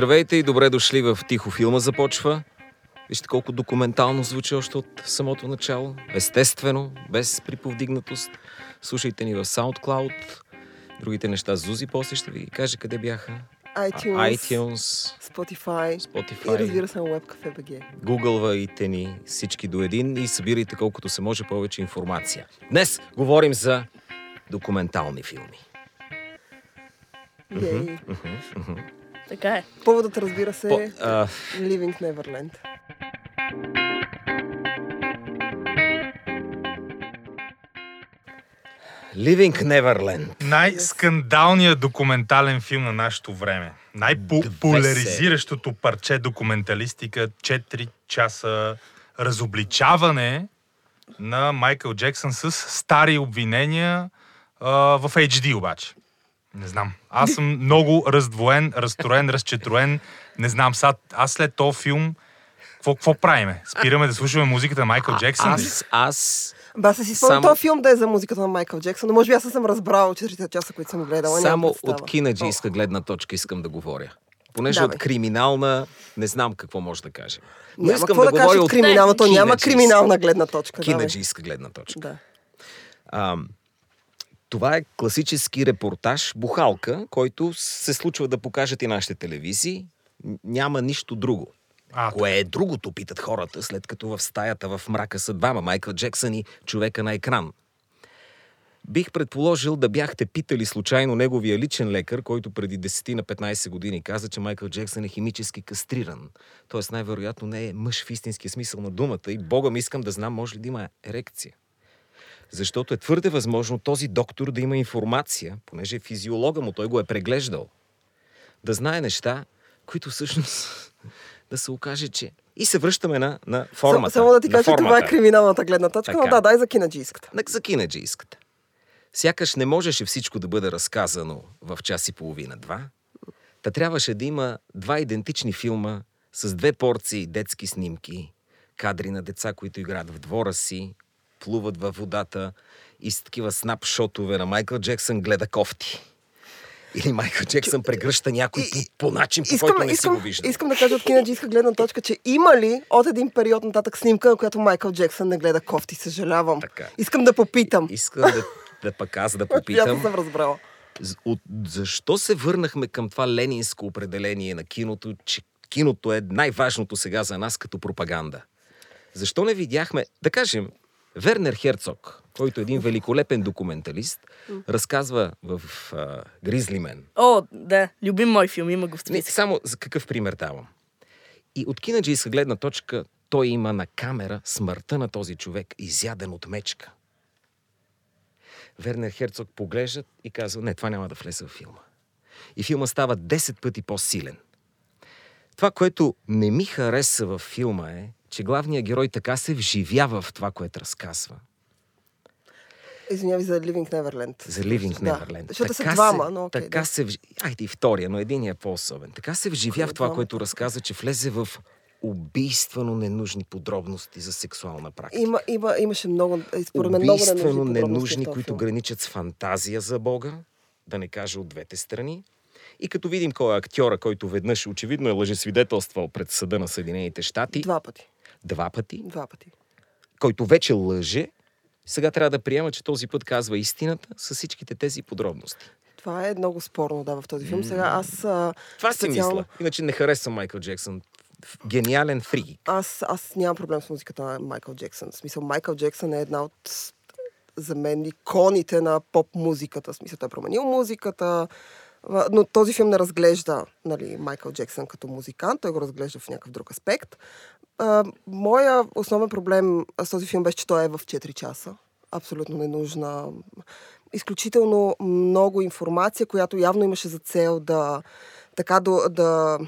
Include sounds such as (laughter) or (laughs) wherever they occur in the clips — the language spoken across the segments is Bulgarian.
Здравейте и добре дошли в Тихо филма започва. Вижте колко документално звучи още от самото начало. Естествено, без приповдигнатост. Слушайте ни в SoundCloud. Другите неща Зузи после ще ви каже къде бяха. iTunes, iTunes, Spotify, и Spotify. разбира се на WebCafe.bg. Гугълвайте ни всички до един и събирайте колкото се може повече информация. Днес говорим за документални филми. Ей. Така е. Поводът, разбира се, По, е а, Living Neverland. Living Neverland. Най-скандалният документален филм на нашето време. Най-популяризиращото парче документалистика 4 часа разобличаване на Майкъл Джексън с стари обвинения а, в HD обаче. Не знам. Аз съм много раздвоен, разстроен, разчетроен. Не знам. Сега, аз след този филм какво, какво правиме? Спираме да слушаме музиката на Майкъл Джексън? Аз, аз Ба, си спомням Само- този филм да е за музиката на Майкъл Джексън, но може би аз съм разбрал 4 часа, които съм гледала. Само от кинаджийска гледна точка искам да говоря. Понеже Давай. от криминална не знам какво може да кажа. Но Няма искам какво да, да, говоря от криминална, то няма криминална гледна точка. кинаджийска гледна точка. Да. А, това е класически репортаж, бухалка, който се случва да покажат и нашите телевизии. Няма нищо друго. А, Кое е другото, питат хората, след като в стаята в мрака са двама, Майкъл Джексън и човека на екран. Бих предположил да бяхте питали случайно неговия личен лекар, който преди 10 на 15 години каза, че Майкъл Джексън е химически кастриран. Тоест най-вероятно не е мъж в истинския смисъл на думата и Бога ми искам да знам може ли да има ерекция. Защото е твърде възможно този доктор да има информация, понеже е физиолога му, той го е преглеждал. Да знае неща, които всъщност (laughs) да се окаже, че... И се връщаме на, на формата. Само, само да ти кажа, че това е криминалната гледна точка, но Така. да, дай за кинаджийската. На за кинаджийската. Сякаш не можеше всичко да бъде разказано в час и половина-два. Та трябваше да има два идентични филма с две порции детски снимки, кадри на деца, които играят в двора си, плуват във водата и с такива снапшотове на Майкъл Джексън гледа кофти. Или Майкъл Джексън прегръща някой по, по начин, по Искам, който не си искам, го вижда. искам да кажа от кинаджийска гледна точка, че има ли от един период нататък снимка, на която Майкъл Джексън не гледа кофти? Съжалявам. Така. Искам да попитам. Искам да, да пък аз да (laughs) Аз попитам. съм разбрала. От, защо се върнахме към това ленинско определение на киното, че киното е най-важното сега за нас като пропаганда? Защо не видяхме, да кажем, Вернер Херцог, който е един великолепен документалист, разказва в а, Гризлимен. О, да, любим мой филм, има го в списък. само за какъв пример давам. И от кинаджийска гледна точка той има на камера смъртта на този човек, изяден от мечка. Вернер Херцог поглежда и казва, не, това няма да влезе в филма. И филма става 10 пъти по-силен. Това, което не ми хареса във филма е, че главният герой така се вживява в това, което разказва. Извинявай за Living Neverland. За Living Да, Neverland. защото са Така двама, се, но окей, Така да. се... Айде и втория, но един е по-особен. Така се вживя в това, двамата? което разказа, че влезе в убийствено ненужни подробности за сексуална практика. Има, има, имаше много, е, според мен, много ненужни, ненужни, които граничат с фантазия за Бога, да не кажа от двете страни. И като видим кой е актьора, който веднъж очевидно е лъжесвидетелствал пред съда на Съединените щати, Два пъти. Два пъти, Два пъти. който вече лъже, сега трябва да приема, че този път казва истината с всичките тези подробности. Това е много спорно, да, в този филм. Сега аз... А, Това си специално- мисля. Иначе не харесвам Майкъл Джексън. Гениален фрик. Аз, аз нямам проблем с музиката на Майкъл Джексън. В смисъл, Майкъл Джексън е една от за мен иконите на поп-музиката. В смисъл, той е променил музиката. Но този филм не разглежда нали, Майкъл Джексън като музикант, той го разглежда в някакъв друг аспект. А, моя основен проблем с този филм беше, че той е в 4 часа. Абсолютно ненужна. Изключително много информация, която явно имаше за цел да така да, да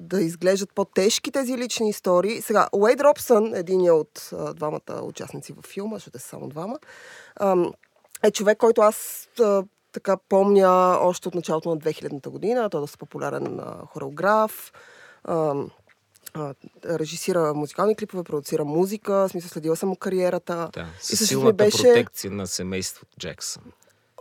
да изглеждат по-тежки тези лични истории. Сега, Уейд Робсън, един от а, двамата участници във филма, защото са само двама, ам, е човек, който аз а, така помня още от началото на 2000-та година. Той е доста популярен а, хореограф, а, режисира музикални клипове, продуцира музика, в смисъл следила съм му кариерата. Да, И с всъщност силната беше... протекция на семейството Джексън.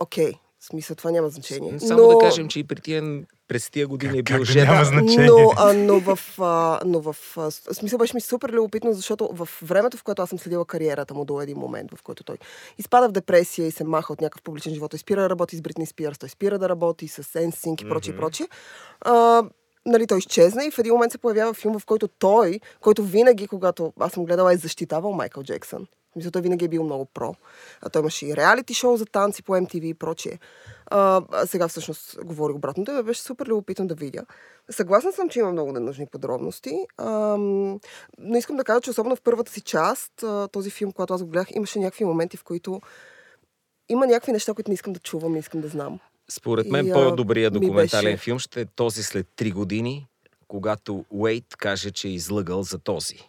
Окей. В смисъл, това няма значение. Само но... да кажем, че и при тия, през тия години е Как бил да жена. няма значение? Но, а, но в, а, но в а, смисъл беше ми супер любопитно, защото в времето, в което аз съм следила кариерата му до един момент, в който той изпада в депресия и се маха от някакъв публичен живот, той спира да работи с Бритни Спирс, той спира да работи с NSYNC и прочие, mm-hmm. прочие. Нали, той изчезна и в един момент се появява филм, в който той, който винаги, когато аз съм гледала, е защитавал Майкъл Джексън. Мисля, той винаги е бил много про. А той имаше и реалити шоу за танци по MTV и прочие. А, а сега всъщност говори обратното и беше супер любопитно да видя. Съгласна съм, че има много ненужни подробности, ам, но искам да кажа, че особено в първата си част, този филм, когато аз го гледах, имаше някакви моменти, в които има някакви неща, които не искам да чувам, не искам да знам. Според мен по-добрият документален беше- филм ще е този след 3 години, когато Уейт каже, че е излъгал за този.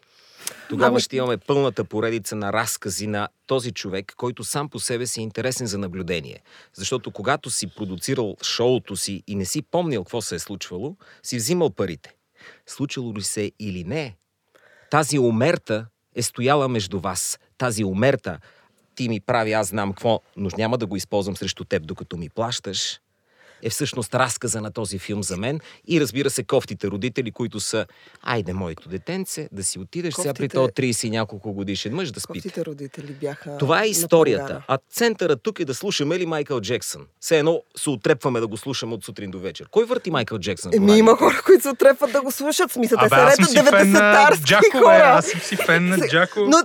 Тогава Ами- ще имаме пълната поредица на разкази на този човек, който сам по себе си е интересен за наблюдение. Защото когато си продуцирал шоуто си и не си помнил какво се е случвало, си взимал парите. Случило ли се или не, тази умерта е стояла между вас. Тази умерта ти ми прави, аз знам какво, но няма да го използвам срещу теб, докато ми плащаш, е всъщност разказа на този филм за мен и разбира се кофтите родители, които са айде моето детенце, да си отидеш сега при Кофтите- този 30 и няколко годишен мъж да спите. Кофтите родители бяха... Това е историята. А центъра тук е да слушаме ли Майкъл Джексън. Все едно се отрепваме да го слушаме от сутрин до вечер. Кой върти Майкъл Джексън? Еми има хора, които се отрепват да го слушат. В Смисъл, те се аз съм ретат си фен на 90-тарски Джако, бе. хора. Аз съм си фен на Джако. Но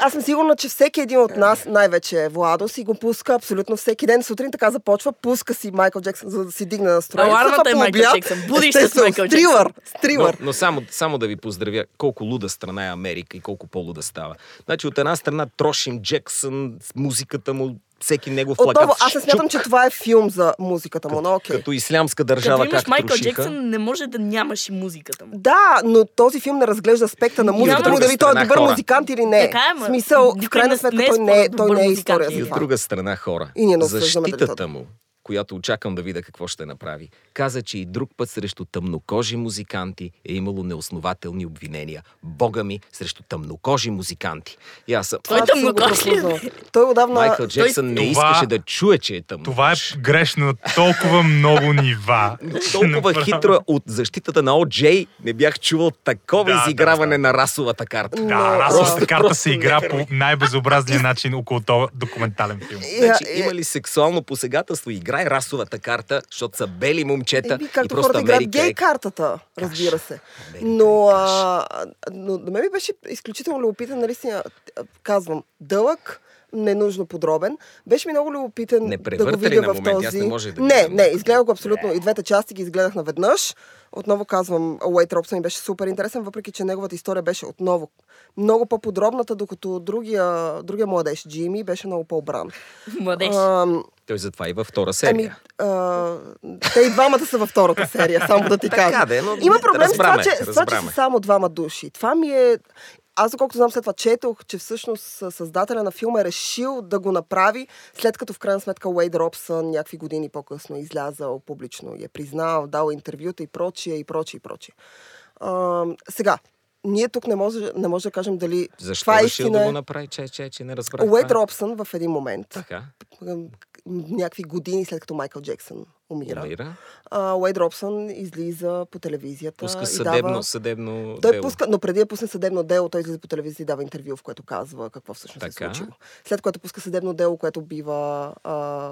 аз съм сигурна, че всеки един от нас, най-вече Владо, си го пуска абсолютно всеки ден. Сутрин така започва, пуска си Майкъл Джексън, за да си дигне настроението. Алармата е Майкъл Джексън. Будиш се с Майкъл Стрилър, Но, но само, само да ви поздравя колко луда страна е Америка и колко по-луда става. Значи от една страна трошим Джексън, музиката му, всеки негов плакат. Отново, аз с не смятам, че това е филм за музиката му, но окей. Като ислямска Като държава, имаш как Майкъл. Джексън, не може да нямаш и музиката му. Да, но този филм не разглежда аспекта на музиката му, дали той е добър хора. музикант или не. Така е, смисъл, в крайна не- сметка, не е той не е, той не е музикант история И от друга страна хора. И ние не Защитата това- му, която очаквам да видя какво ще направи, каза, че и друг път срещу тъмнокожи музиканти е имало неоснователни обвинения. Бога ми, срещу тъмнокожи музиканти. И аз съм... Той го тъмнокож ли е? Той отдавна... Майкъл Джексън не Това- искаше да чуе, че е тъмно. Това е грешно на толкова много нива. Толкова хитро от защитата на О.Джей не бях чувал такова Да, изиграване да. на расовата карта. Но, Да, расовата а, карта просто се игра по най-безобразния начин около този документален филм. Е, Значи, е, има ли сексуално посегателство? Играй расовата карта, защото са бели момчета Еми, и както просто хората играят Америка гей е... картата, разбира се. Америка Но, е а, но на мен ми беше изключително любопитен, наистина, казвам, дълъг, ненужно подробен. Беше ми много любопитен Не да го видя на в моменти? този... Аз не може да не, не, изгледах го абсолютно. И двете части ги изгледах наведнъж. Отново казвам, Уейт Робсън ми беше супер интересен, въпреки че неговата история беше отново много по-подробната, докато другия, другия младеж, Джими, беше много по-обран. Младеж. Ам, Той затова и във втора серия. Ами, а, те и двамата са във втората серия, само да ти Така кажа. де, но Има не- проблем с това, разбраме, че, с това, че са само двама души. Това ми е... Аз, доколкото знам, след това четох, че всъщност създателя на филма е решил да го направи, след като в крайна сметка Уейд Робсън някакви години по-късно е излязал публично и е признал, дал интервюта и прочие, и прочие, и прочие. А, сега, ние тук не може, не може да кажем дали Защо това е решил истина. да го направи? Че, че, че не разбрах. Уейд. Робсън в един момент, Така, някакви години след като Майкъл Джексън умира, умира. а, Уейд Робсън излиза по телевизията Пуска съдебно, дава... съдебно Той дело. пуска, но преди да пусне съдебно дело, той излиза по телевизия и дава интервю, в което казва какво всъщност Така. е случило. След което пуска съдебно дело, което бива а,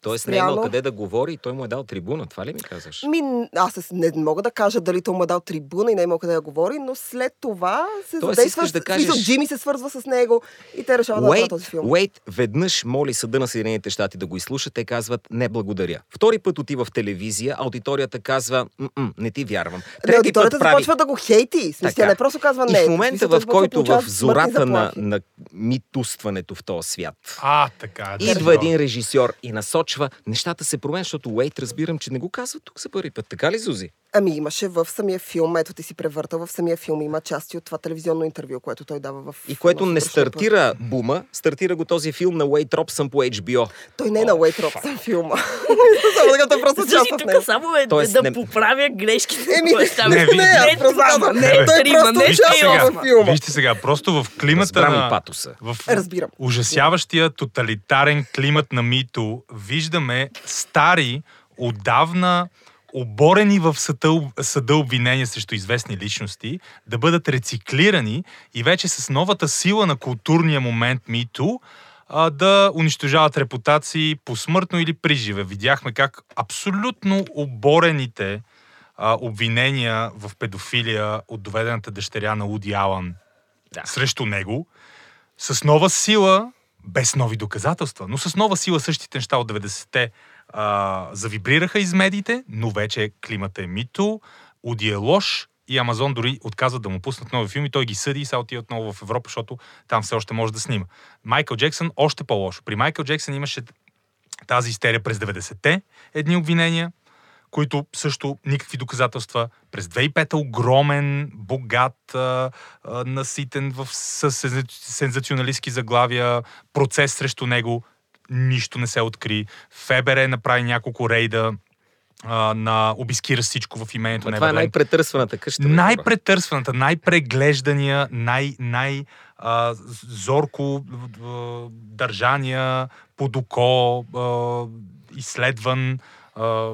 Тоест не е имал спряно. къде да говори и той му е дал трибуна. Това ли ми казваш? Ми, аз не мога да кажа дали той му е дал трибуна и не е имал къде да говори, но след това се Тоест, задейства. да в смисъл, кажеш- Джими се свързва с него и те решават да Уейт, направят този филм. Уейт веднъж моли съда на Съединените щати да го изслуша, те казват не благодаря. Втори път отива в телевизия, аудиторията казва «М-м, не ти вярвам. Не, Трети аудиторията път прави... започва да го хейти. Тя не просто казва не. И в момента, в който в зората на, на митустването в този свят, А, така. да, идва да. един режисьор и насочва, нещата се променят, защото Уейт разбирам, че не го казва тук за първи път. Така ли, Зузи? Ами имаше в самия филм, ето ти си превъртал, в самия филм има части от това телевизионно интервю, което той дава в... И което не стартира бума, стартира го този филм на Уейт Робсън по HBO. Той не е на Уейт Робсън филма. (laughs) Само така, той просто част от тук него. само е Тоест, да не- поправя грешките. Еми, не, не, аз не просто казвам, не той просто не Вижте участва сега, в филма. вижте сега, просто в климата Разбра ми на... патоса. В Разбирам. ужасяващия тоталитарен климат на Мито виждаме стари, отдавна оборени в съда, съда обвинения срещу известни личности да бъдат рециклирани и вече с новата сила на културния момент Мито да унищожават репутации посмъртно или приживе. Видяхме как абсолютно оборените а, обвинения в педофилия от доведената дъщеря на Уди Алън Да. срещу него, с нова сила, без нови доказателства, но с нова сила същите неща от 90-те а, завибрираха из медиите, но вече климата е мито, Уди е лош и Амазон дори отказват да му пуснат нови филми, той ги съди и сега отива отново в Европа, защото там все още може да снима. Майкъл Джексън още по-лошо. При Майкъл Джексън имаше тази истерия през 90-те, едни обвинения, които също никакви доказателства. През 2005 огромен, богат, а, а, наситен в с, сензационалистски заглавия, процес срещу него, нищо не се откри. ФБР направи няколко рейда а, на обискира всичко в имението на това е най-претърсваната къща. Най-претърсваната, най-преглеждания, най- най-зорко държания, под око, а, изследван а,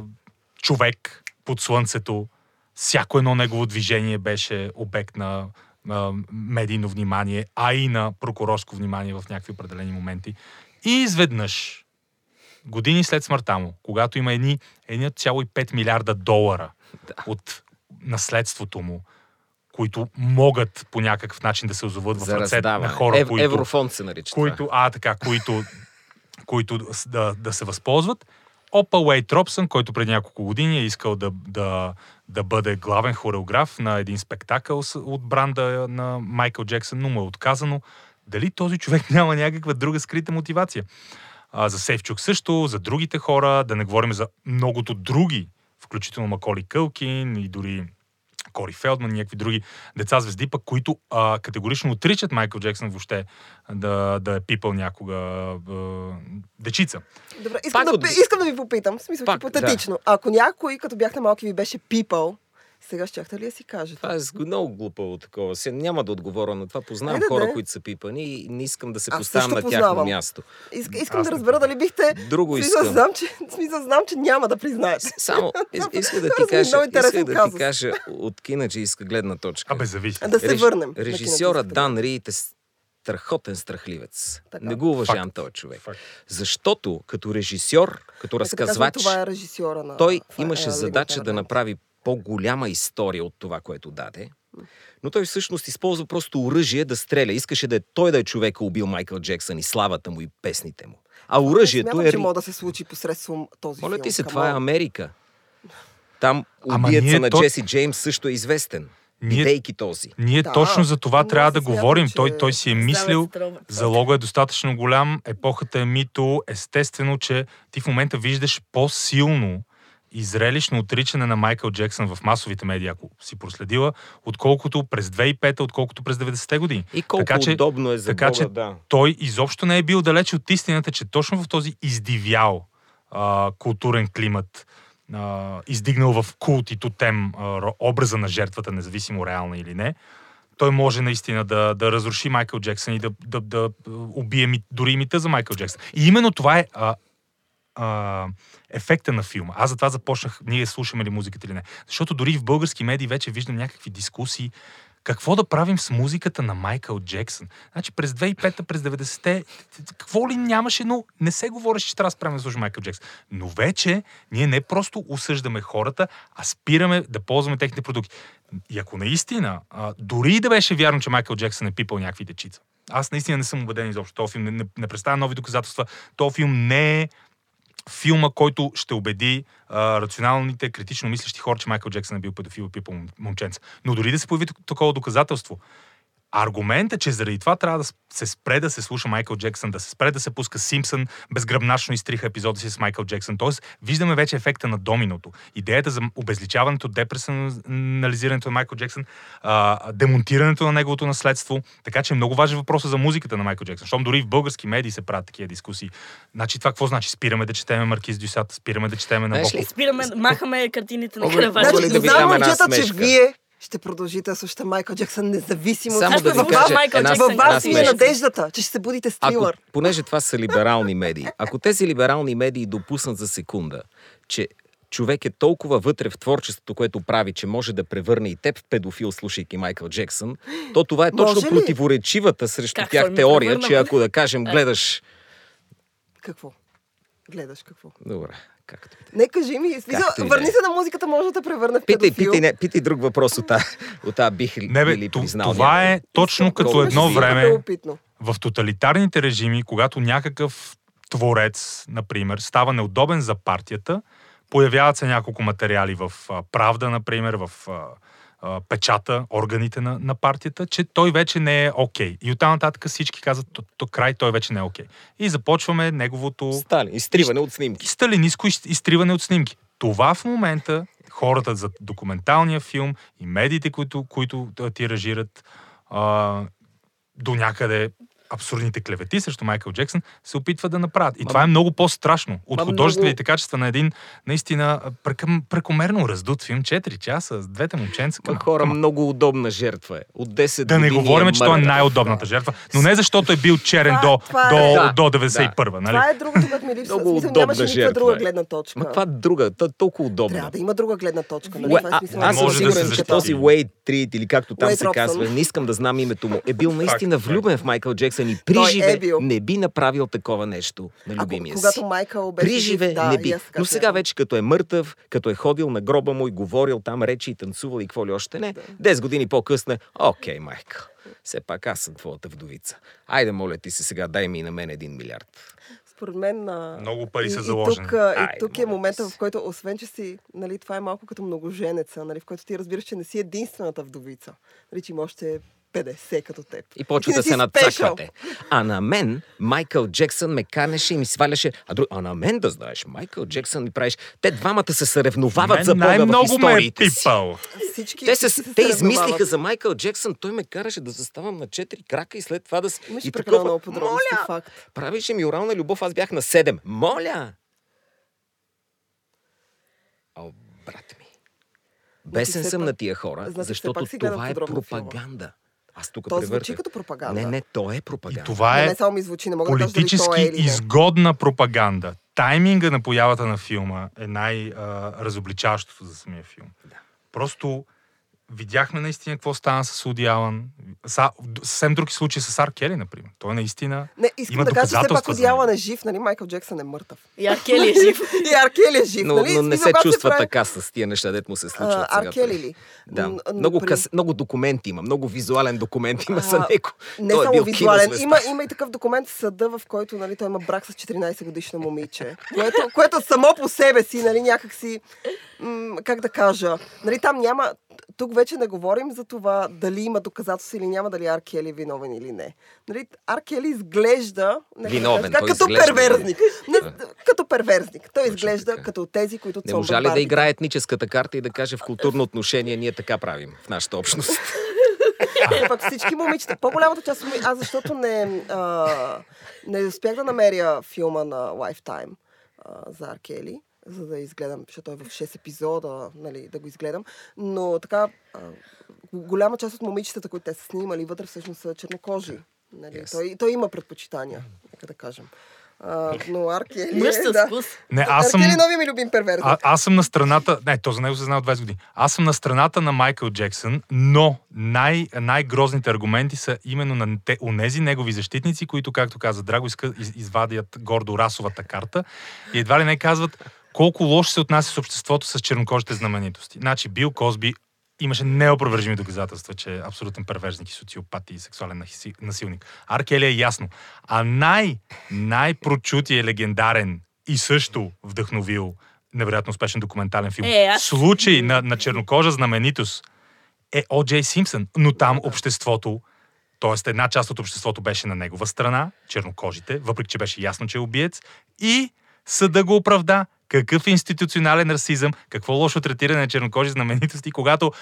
човек под слънцето. Всяко едно негово движение беше обект на а, медийно внимание, а и на прокурорско внимание в някакви определени моменти. И изведнъж, години след смъртта му, когато има едни 1,5 милиарда долара Да. от наследството му, които могат по някакъв начин да се озоват в ръцете на хора, Ев, които, Еврофонд се нарича които, а, така, които, които да, да се възползват. Опа Уейт Робсън, който преди няколко години е искал да, да, да бъде главен хореограф на един спектакъл от бранда на Майкъл Джексън, но му е отказано. Дали този човек (laughs) няма някаква друга скрита мотивация? А, за Сейфчук също, за другите хора, да не говорим за многото други, включително Маколи Кълкин и дори Кори Фелдман и някакви други деца звезди, пък които а, категорично отричат Майкъл Джексън въобще да, да е пипал някога а, дечица. Добре, искам Пак да, от- искам да ви попитам, в смисъл Пак, хипотетично. Ако някой, като бяхте малки, ви беше пипал, сега щяхте ли да си кажете? Това е много глупаво такова. Се, няма да отговоря на това. Познавам хора, де. които са пипани и не искам да се Аз поставям на тяхно място. Иск, искам Аз да разбера дали бихте... Друго смисъл, искам. знам, че, смисъл, знам, че няма да признаете. Само (laughs) ис- иска да ти кажа, интересен иска да ти кажа от кинаджийска гледна точка. Абе, зависи. Да се Реж- върнем. Режисьора. Дан Рид е страхотен страхливец. Така. Не го уважавам този човек. Факт. Защото като режисьор, като кажем, разказвач, това е режисьора на... той това е имаше Ливър задача да направи по-голяма история от това, което даде. Но той всъщност използва просто оръжие да стреля. Искаше да е той да е човека убил Майкъл Джексън и славата му и песните му. А оръжието Смятам, е... че може да се случи посредством този Моля филм. ти се, това е. Америка. Там убиеца на то- Джеси Джеймс също е известен. Ние- Бидейки този. Ние Да, точно за това трябва да смятам, говорим. че- Той, той си е мислил, залога е достатъчно голям, епохата е мито. Естествено, че ти в момента виждаш по-силно и зрелищно отричане на Майкъл Джексън в масовите медии, ако си проследила, отколкото през 2005, отколкото през 90-те години. И колко Така че- удобно е за така Бога, че да. той изобщо не е бил далеч от истината, че точно в този издивял а, културен климат, а, издигнал в култ и тотем а, образа на жертвата, независимо реална или не, той може наистина да, да разруши Майкъл Джексън и да, да, да убие ми, дори и мита за Майкъл Джексън. И именно това е а, а, ефекта на филма. Аз затова започнах, ние слушаме ли музиката или не. Защото дори в български медии вече виждам някакви дискусии какво да правим с музиката на Майкъл Джексън. Значи през 2005-та, през 90-те, какво ли нямаше, но не се говореше, че трябва да спряме да слушаме Майкъл Джексън. Но вече ние не просто осъждаме хората, а спираме да ползваме техните продукти. И ако наистина, а, дори да беше вярно, че Майкъл Джексън е пипал някакви дечица, аз наистина не съм убеден изобщо. Този филм не, не, не представя нови доказателства. Този филм не е филма, който ще убеди а, рационалните, критично мислещи хора, че Майкъл Джексън е бил педофил и пипал мом- момченца. Но дори да се появи так- такова доказателство, Аргументът, че заради това трябва да се спре да се слуша Майкъл Джексън, да се спре да се пуска Симпсън, безгръбначно изтриха епизода си с Майкъл Джексън. Тоест, виждаме вече ефекта на доминото. Идеята за обезличаването, деперсонализирането на Майкъл Джексън, а, демонтирането на неговото наследство. Така че е много важен въпрос за музиката на Майкъл Джексън. Защото дори в български медии се правят такива дискусии. Значи това какво значи? Спираме да четеме Маркиз Дюсат, спираме да четеме на Боков. Спираме, махаме картините на ли Значи, да ви дам че вие ще продължите да слушате Майкъл Джексън, независимо Само от да ви във кажа една- Във вас ми е надеждата, че ще се будите с Ако, понеже това са либерални медии, ако тези либерални медии допуснат за секунда, че човек е толкова вътре в творчеството, което прави, че може да превърне и теб в педофил, слушайки Майкъл Джексън, то това е точно Може противоречивата срещу Как тях теория, че ако да кажем Е. гледаш... Какво? Гледаш какво? Добре, както да е. Не, кажи ми. Смисъл, върни е. се на музиката, може да те превърне в Питай, педофил. питай, не, питай друг въпрос от тази от та бих ли, Не, бе, били ту- признал. това някой. е точно като Колко едно време Любопитно. в тоталитарните режими, когато някакъв творец, например, става неудобен за партията, появяват се няколко материали в а, Правда, например, в а, а, печата, органите на, на партията, че той вече не е окей. И оттам нататък всички казват, то, то край той вече не е окей. И започваме неговото Сталин, изтриване от снимки. сталинистко из- изтриване от снимки. Това в момента хората за документалния филм и медиите, които, които а, тиражират а, до някъде абсурдните клевети срещу Майкъл Джексън, се опитват да направят. И Ма- това е много по-страшно от Ма художествените качества на един наистина прекъм, прекомерно раздут филм. 4 часа с двете момченца. Към, хора, към- много удобна жертва е. От 10 да не говорим, че той е най-удобната жертва, но не защото е бил черен Това- до, това е- до, Да, до 91-а. Нали? Това е другото, което ми липсва. Много смисъл, удобна нямаше никаква жертва друга е. гледна точка. Ма каква друга? Та, толкова удобна. Трябва да има друга гледна точка. Нали? Това е аз съм да сигурен, че този Уейд Трит или както там се казва, не искам да знам името му, е бил наистина влюбен в Майкъл Джексън и при е живе бил. не би направил такова нещо на Ако, любимия си. когато Майкъл беше При живе жив, да, не и би. Но сега вече като е мъртъв, като е ходил на гроба му и говорил там речи и танцувал и какво ли още не, 10 години по-късно е, окей, Майкъл, все пак аз съм твоята вдовица. Айде, моля ти се сега, дай ми и на мен един милиард. Според мен... А... Много пари и, са и заложени. тук, а, Ай, и тук е момента, в който, освен че си, нали, това е малко като многоженеца, нали, в който ти разбираш, че не си единствената вдовица. Нали, че има още 50 като теб. И почва да се надцаквате. А на мен Майкъл Джексън ме канеше и ми сваляше. А, друг... а на мен да знаеш, Майкъл Джексън ми правиш. Те двамата се съревновават Мен за Бога в най-много ме е историите си. пипал. Всички, Те, се, те измислиха за Майкъл Джексън. Той ме караше да заставам на четири крака и след това да... с- Имаше и прекалено много подробности, Моля! факт. Правише ми орална любов, аз бях на седем. Моля! О, брат ми. Бесен съм пак- на тия хора, значи защото това е подробно филма. Аз тук То звучи като пропаганда. Не, не, то е И пропаганда. това Не, е не само ми звучи, не мога да кажа дали то политически е не. изгодна пропаганда. Тайминга на появата на филма е най-разобличаващото за самия филм. Да. Просто видяхме наистина какво стана с Уди Алън. Са, съвсем други случаи с Ар Кели, например. Той наистина Не, искам има да кажа, че все пак Одиала него. е жив, нали? Майкъл Джексън е мъртъв. И Аркели е жив. (laughs) И Аркели е жив, но, нали? но не се чувства прави- така с тия неща, дет му се случват. Ар Кели ли? Да. Много, при- къс, много документи има, много визуален документ има за него. Не той е само визуален. Има, има и такъв документ в съда, в който нали, той има брак с 14 годишно момиче. Което, което само по себе си, нали, някак си, м- как да кажа, нали, там няма, тук вече не говорим за това дали има доказателства или няма, дали Ар Кели е виновен или не. Нали, Ар Кели изглежда нека да Виновен, той като изглежда перверзник. Не, като перверзник. Той Точно изглежда така. като тези, които Не можа ли да играе етническата карта и да каже в културно отношение ние така правим в нашата общност? (laughs) Е, пък всички момичета. По-голямата част от Аз защото не, а, не успях да намеря филма на Lifetime а, за Аркели, за да изгледам, защото той е в 6 епизода, нали, да го изгледам. Но така, а, голяма част от момичетата, които те са снимали вътре, всъщност са чернокожи. Нали? Yes. Той, той има предпочитания, нека да кажем. А, но Аркели... Мъж е, да. вкус. Не, аз съм... Аркели е нови ми любим перверзник. А, аз съм на страната... Не, то за него се знае от 20 години. Аз съм на страната на Майкъл Джексън, но най- най-грозните аргументи са именно на те, унези негови защитници, които, както каза Драго, искат из, извадят гордо расовата карта и едва ли не казват колко лошо се отнася с обществото с чернокожите знаменитости. Значи Бил Козби имаше неопровержими доказателства, че е абсолютен перверзник и социопат и сексуален наси- насилник. Аркели е ясно. А най- най-прочутия легендарен и също вдъхновил невероятно успешен документален филм. Е, аз- Случай на, на чернокожа знаменитост е О. Джей Симпсън, но там обществото Тоест, една част от обществото беше на негова страна, чернокожите, въпреки че беше ясно, че е убиец, и съда го оправда. Какъв институционален расизъм, какво лошо третиране на чернокожи знаменитости, когато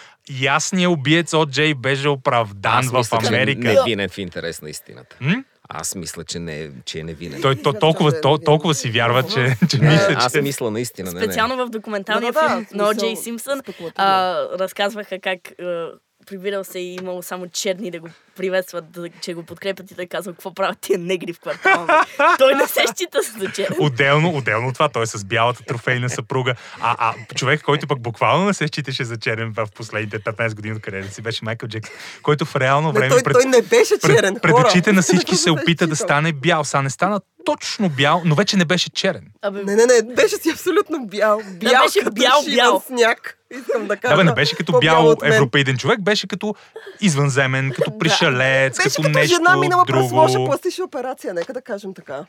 ясният убиец от Джей беше оправдан Аз в мисля, че Америка. не е винен в интерес на истината. М? Аз мисля, че не е, че е невинен. Той то, толкова, то, толкова си вярва, че, че Не, мисля, аз че... мисля наистина. Не, не. Специално в документалния Да, да, да, филм в на О. смисъл, Джей Симпсън а, разказваха как а, прибирал се и имало само черни да го приветстват, да, че го подкрепят и той казва, какво правят тия негри в квартала. бе?" (laughs) той не се счита за черен. Отделно, отделно от това, той е с бялата трофейна съпруга. А, а човек, който пък буквално не се считаше за черен в последните 15 години от кариерата си, беше Майкъл Джексън, който в реално Не, време той, пред, той не беше черен, пред, пред очите на всички се опита да стане бял. Са не стана точно бял, но вече не беше черен. Абе, Не, не, не, беше си абсолютно бял. Бял беше като бял, бял. сняг. Искам да кажа. Да, бе, не беше като бял европейден човек, беше като извънземен, като пришалец, Беше като, като нещо жена минала през друго. лоша пластична операция, нека да кажем така.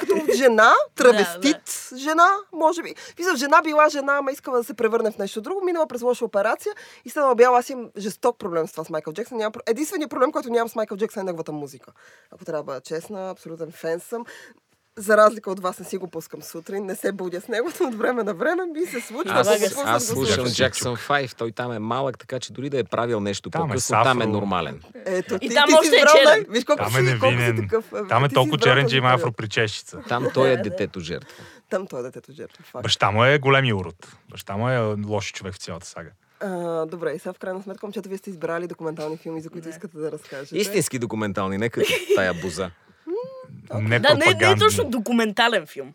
Като жена, (laughs) травестит жена, може би. Виждам, жена била жена, ама искала да се превърне в нещо друго, минала през лоша операция и станала бяла. Аз имам жесток проблем с това с Майкъл Джексън. Нямам... Единственият проблем, който нямам с Майкъл Джексън е неговата музика. Ако трябва да бъда честна, абсолютен фен съм. За разлика от вас не си го пускам сутрин, не се будя с него, (laughs) но от време на време ми се случва. Аз, аз го слушам. Джаксън 5, той там е малък, така че дори да е правил нещо Там е по-късно, там е нормален. Ето, И ти, там ти още си е черен. Виж колко Там си, е колко си невинен. такъв. бе. Там е толкова черен, че има период. афропричещица. (laughs) Там той е детето жертва. Там той е детето жертва. Факт. Баща му е големия урод. Баща му е лош човек в цялата сага. А, добре, и сега в крайна сметка, момчета, вие сте избрали документални филми, за които искате да разкажете. Истински документални, не като тая буза. Не да, не, не е точно документален филм.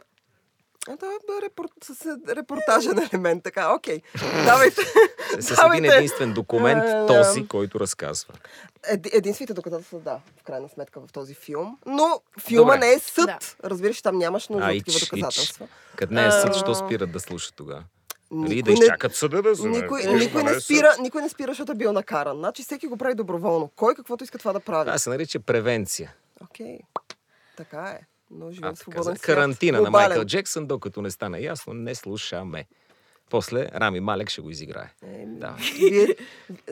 А, това е репорт, с репортажен елемент, така, окей. Давайте. С един единствен документ, А, този, който разказва. Еди, единствените доказателства, да, в крайна сметка в този филм. Но филма Добре. не е съд. Да. Разбираш, там нямаш нужда от такива доказателства. Като не е съд, що спират да слушат тогава? Нали, Никой да не- изчакат съда да се Никой, Може никой, да не е спира, съд. никой не спира, защото е бил накаран. Значи всеки го прави доброволно. Кой каквото иска това да прави. Това се нарича превенция. Окей. Така е. Но А, живеем в така, свободен за свят. карантина на. Майкъл Джексън, докато не стане ясно, не слушаме. После Рами Малек ще го изиграе. Еми, Да. Вие,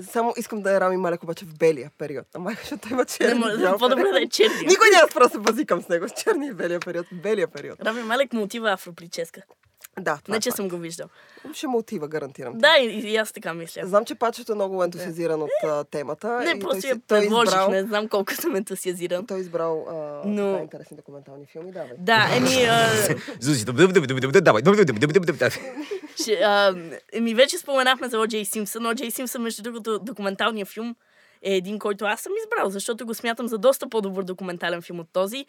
само искам да е Рами Малек обаче в белия период. Ама защото той има Не, черен. може, и бял по-добре да е черния. Никой няма спра да се базикам с него. С черния и белия период. В белия период. Рами Малек му отива афроприческа. Да, това Не, е че съм го виждал. Ще му отива, гарантирам. Да, и, и аз така мисля. Знам, че Пачето е много ентусиазиран от е, а, темата. Не, и просто я той е предложих, избрал... не знам колко съм ентусиазиран. Той избрал а, Но... така, интересни документални филми, давай. Да, еми... А... давай, давай, Еми, вече споменахме за О.Джей Симпсън. О.Джей Симпсън, между другото, документалния филм е един, който аз съм избрал, защото го смятам за доста по-добър документален филм от този.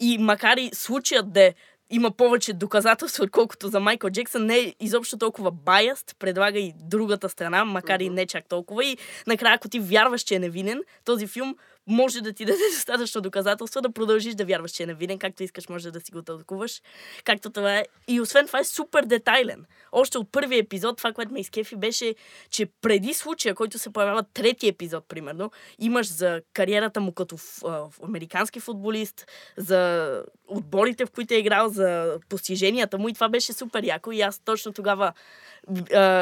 И макар и случаят да е има повече доказателства, отколкото за Майкъл Джексън, не е изобщо толкова баяст, предлага и другата страна, макар и не чак толкова. И накрая, ако ти вярваш, че е невинен, този филм може да ти (laughs) даде достатъчно доказателства да продължиш да вярваш, че е невинен, както искаш, може да си го тълкуваш. Както това е. И освен това е супер детайлен. Още от първия епизод, това, което ме изкефи, беше, че преди случая, който се появява трети епизод, примерно, имаш за кариерата му като а, американски футболист, за отборите, в които е играл, за постиженията му и това беше супер яко и аз точно тогава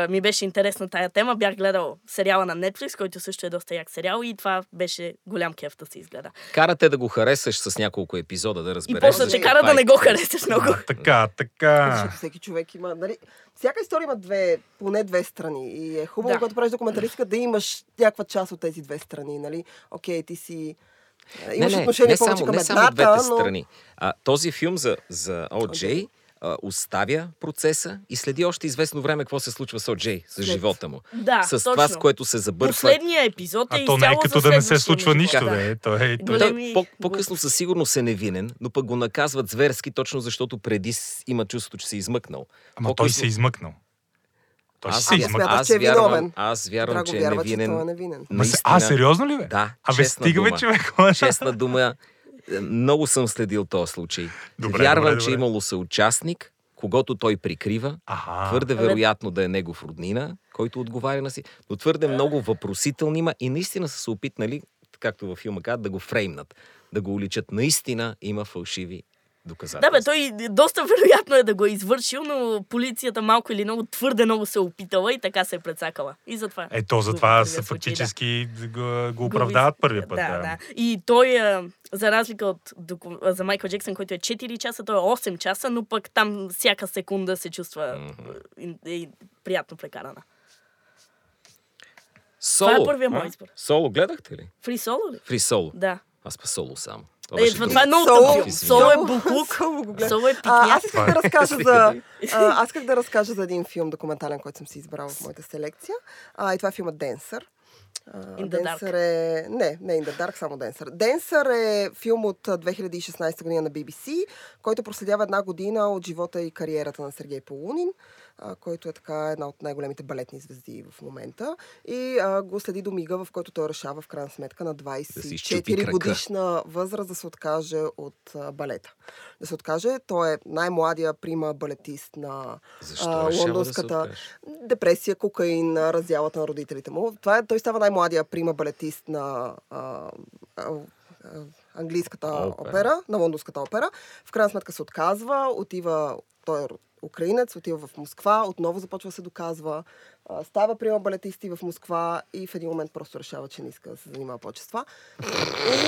ми беше интересна тая тема. Бях гледал сериала на Netflix, който също е доста як сериал и това беше голям кеф да се изгледа. Карате да го харесаш с няколко епизода, да И разбереш. после защо те кара да е не го какво. харесаш много. А, така, така. Защото всеки човек има, нали, всяка история има две, поне две страни. И е хубаво, Да. когато правиш документалистика, да имаш някаква част от тези две страни, нали? Окей, ти си... Имаш не, не, отношение не повече само, към не само едната, двете но... страни. А, този филм за, за О.Джей а, оставя процеса и следи още известно време какво се случва с О.Джей, с живота му. Да, с точно. това, с което се забърква. Последният епизод е А то не е като да не се случва нищо, да е. Той е... той- Големи Той по, по-късно със сигурност е невинен, но пък го наказват зверски, точно защото преди има чувството, че се е измъкнал. Ама той се е измъкнал. Той Аз, се Аз измъкнал. смятах, аз, че е вярвам, аз вярвам, Драго че е че невинен. той е невинен. Се- А, сериозно ли бе? Да, А бе, честна стига бе, дума. човек. Честна дума, е, много съм следил този случай. Добре, Вярвам, добре, че добре. имало съучастник, когато той прикрива. Аха. Твърде вероятно да е негов роднина, който отговаря на си, но твърде много въпросителни има и наистина са се опитнали, както във филма казват, да го фреймнат, да го уличат. Наистина има фалшиви доказателства. Да, бе, той доста (laughs) вероятно е да го е извършил, но полицията малко или много твърде много се е опитала и така се е прецакала. И затова. Ето, затова първия са фактически го, го оправдават първия път. Да, да. И той, а, за разлика от за Майкъл Джексън, който е 4 часа, той е 8 часа, но пък там всяка секунда се чувства Мгм. и, и, приятно прекарана. Соло. Това е първия мой избор. Соло гледахте ли? Фри соло ли? Фри соло. Да. Аз па соло само. Е, това, това е много Соло- тъп филм. Соло- е буклук. Соло е А, пикняк. аз исках да разкажа (laughs) за... А, аз исках да разкажа за един филм документален, който съм си избрала в моята селекция. А, и това е филмът Денсър. Денсър е... Не, не In the Dark, само Денсър. Денсър е филм от а, 2016 година на BBC, който проследява една година от живота и кариерата на Сергей Полунин, а, който е така една от най-големите балетни звезди в момента. И а, го следи до мига, в който той решава в крайна сметка на си изчупи 24 крака. годишна възраст да се откаже от а, балета. Да се откаже. Той е най-младия прима балетист на Защо а, лондонската да депресия, кокаин, раздялата на родителите му. Това е, той става най-младия прима балетист на а, а, английската Опера. опера. на лондонската опера. В крайна сметка се отказва, отива, той е украинец, отива в Москва, отново започва се доказва, става прима балетисти в Москва и в един момент просто решава, че не иска да се занимава повече с това.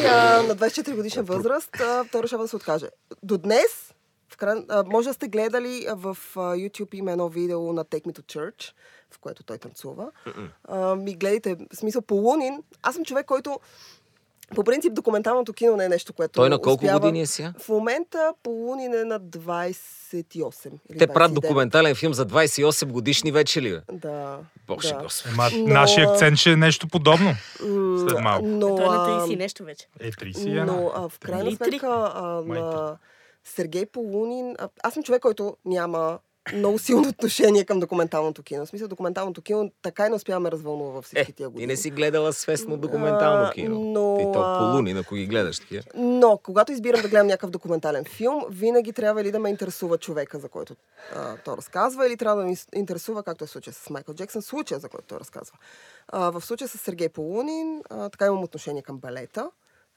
И а, на 24 годишна възраст а, той решава да се откаже. До днес в край, а, може да сте гледали в а, YouTube има едно видео на Take Me to Church, в което той танцува. А, ми гледайте, в смисъл по Лунин. Аз съм човек, който по принцип документалното кино не е нещо, което Той на колко успява. години е сега? В момента по Лунин е на 28 или Те правят 29. документален филм за 28 годишни вече ли? Да. Боже да. господи. Ема, Но- нашия акцент ще е нещо подобно. След малко. Но, Той е на а, 30 и нещо вече. Е, 31. Но а, в крайна сметка а, на Сергей Полунин... А, аз съм човек, който няма много силно отношение към документалното кино. В смисъл, документалното кино така и не успя да ме развълнува във всички Е, тия години. и не си гледала свестно документално А, кино. но, Ти то а, по луни, ако ги гледаш такива. Но, когато избирам да гледам някакъв документален филм, винаги трябва или да ме интересува човека, за който а, той разказва, или трябва да ме интересува, както е случая с Майкъл Джексън, случая, за който той разказва. А, в случая с Сергей Полунин, а, така имам отношение към балета.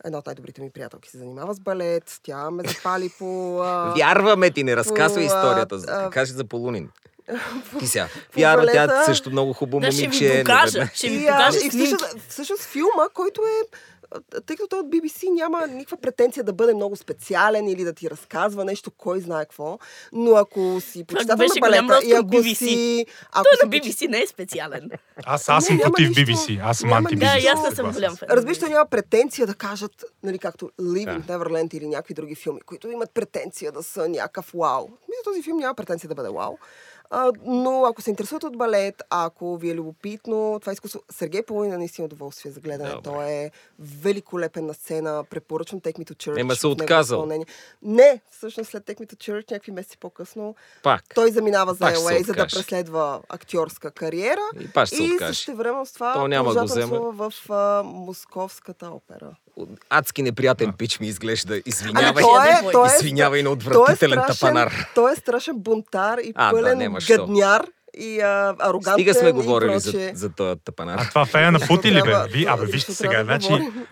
Една от най-добрите ми приятелки се занимава с балет. Тя ме запали по... А, (laughs) Вярваме ти, не разказвай по, историята. а, Кажи за Полунин. (laughs) Ти сега. по Вярва, тя също много хубаво Да, ще ви момиче. но докажа. веднага- Ще ви покажа и всъщност, всъщност филма, който е тъй като той от BBC няма никаква претенция да бъде много специален или да ти разказва нещо, кой знае какво, но ако си почитател на балета и ако BBC. си... Ако Той си на BBC не е специален. Аз, аз съм против нищо. BBC. Аз съм Няма анти нищо. Да, и аз не съм голям фен. Разбираш, той няма претенция да кажат, нали, както Living Neverland или някакви други филми, които имат претенция да са някакъв вау. Мисля, този филм няма претенция да бъде вау. А, но ако се интересувате от балет, ако ви е любопитно, това изкуство... Сергей Полуин е наистина удоволствие за гледане. Добре. Той е великолепен на сцена. Препоръчвам Take Me to Church. Ема се отказал. Не, всъщност след Take Me to Church, някакви месеци по-късно, Пак. той заминава за LA, за да преследва актьорска кариера. И пак ще и също време с това То няма да го танцува в а, Московската опера. Адски неприятен пич ми изглежда. Ами Извинявай. той е, Извинявай. той е, Извинявай на той е отвратителен страшен- тапанар. Той е страшен бунтар и А, да, пълен що. гадняр и а, арогантен Стига сме говорили за, за този тапанар. А това фея на пути ли бе? Ви, абе, вижте сега, да значи,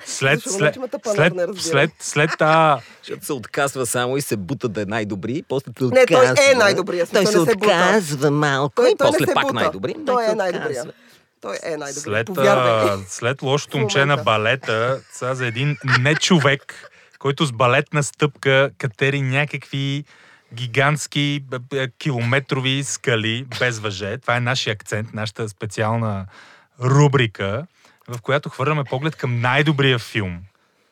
след, след, след, след, след та... Защото се отказва само и се бута да е най-добри, после се Не, той е отказва. най-добрия, Той той се отказва малко Той, и после пак най-добри. Той е най-добрия. Той е най-добрия. След, Повярвай. след лошото (laughs) момче на балета, сега за един не човек, който с балетна стъпка катери някакви гигантски километрови скали без въже. Това е нашия акцент, нашата специална рубрика, в която хвърляме поглед към най-добрия филм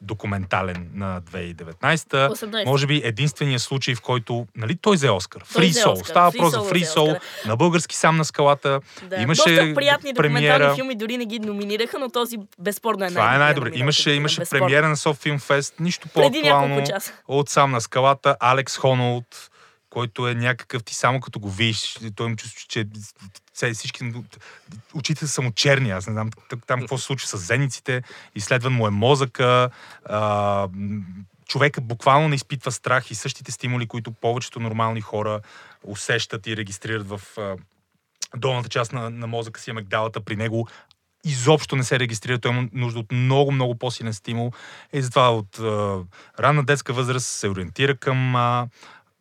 документален на 2019. 18. Може би единствения случай, в който, нали, той взе Оскар. Free Soul. Оскар. Става въпрос за Free Soul. На български сам на скалата. Да. Имаше Доста приятни премиера. документални филми дори не ги номинираха, но този безспорно е Това е най-добре. Имаше, имаше безспорно. премиера на Соф Филм Фест. Нищо по-актуално от сам на скалата. Алекс Хонолд, който е някакъв, ти само като го видиш, той им чувства, че всички очите са му черни. Аз не знам там какво се случва с зениците. Изследван му е мозъка. А, човека буквално не изпитва страх и същите стимули, които повечето нормални хора усещат и регистрират в а, долната част на, на мозъка си, амигдалата при него изобщо не се регистрира. Той има нужда от много, много по-силен стимул. И затова от а, ранна детска възраст се ориентира към а,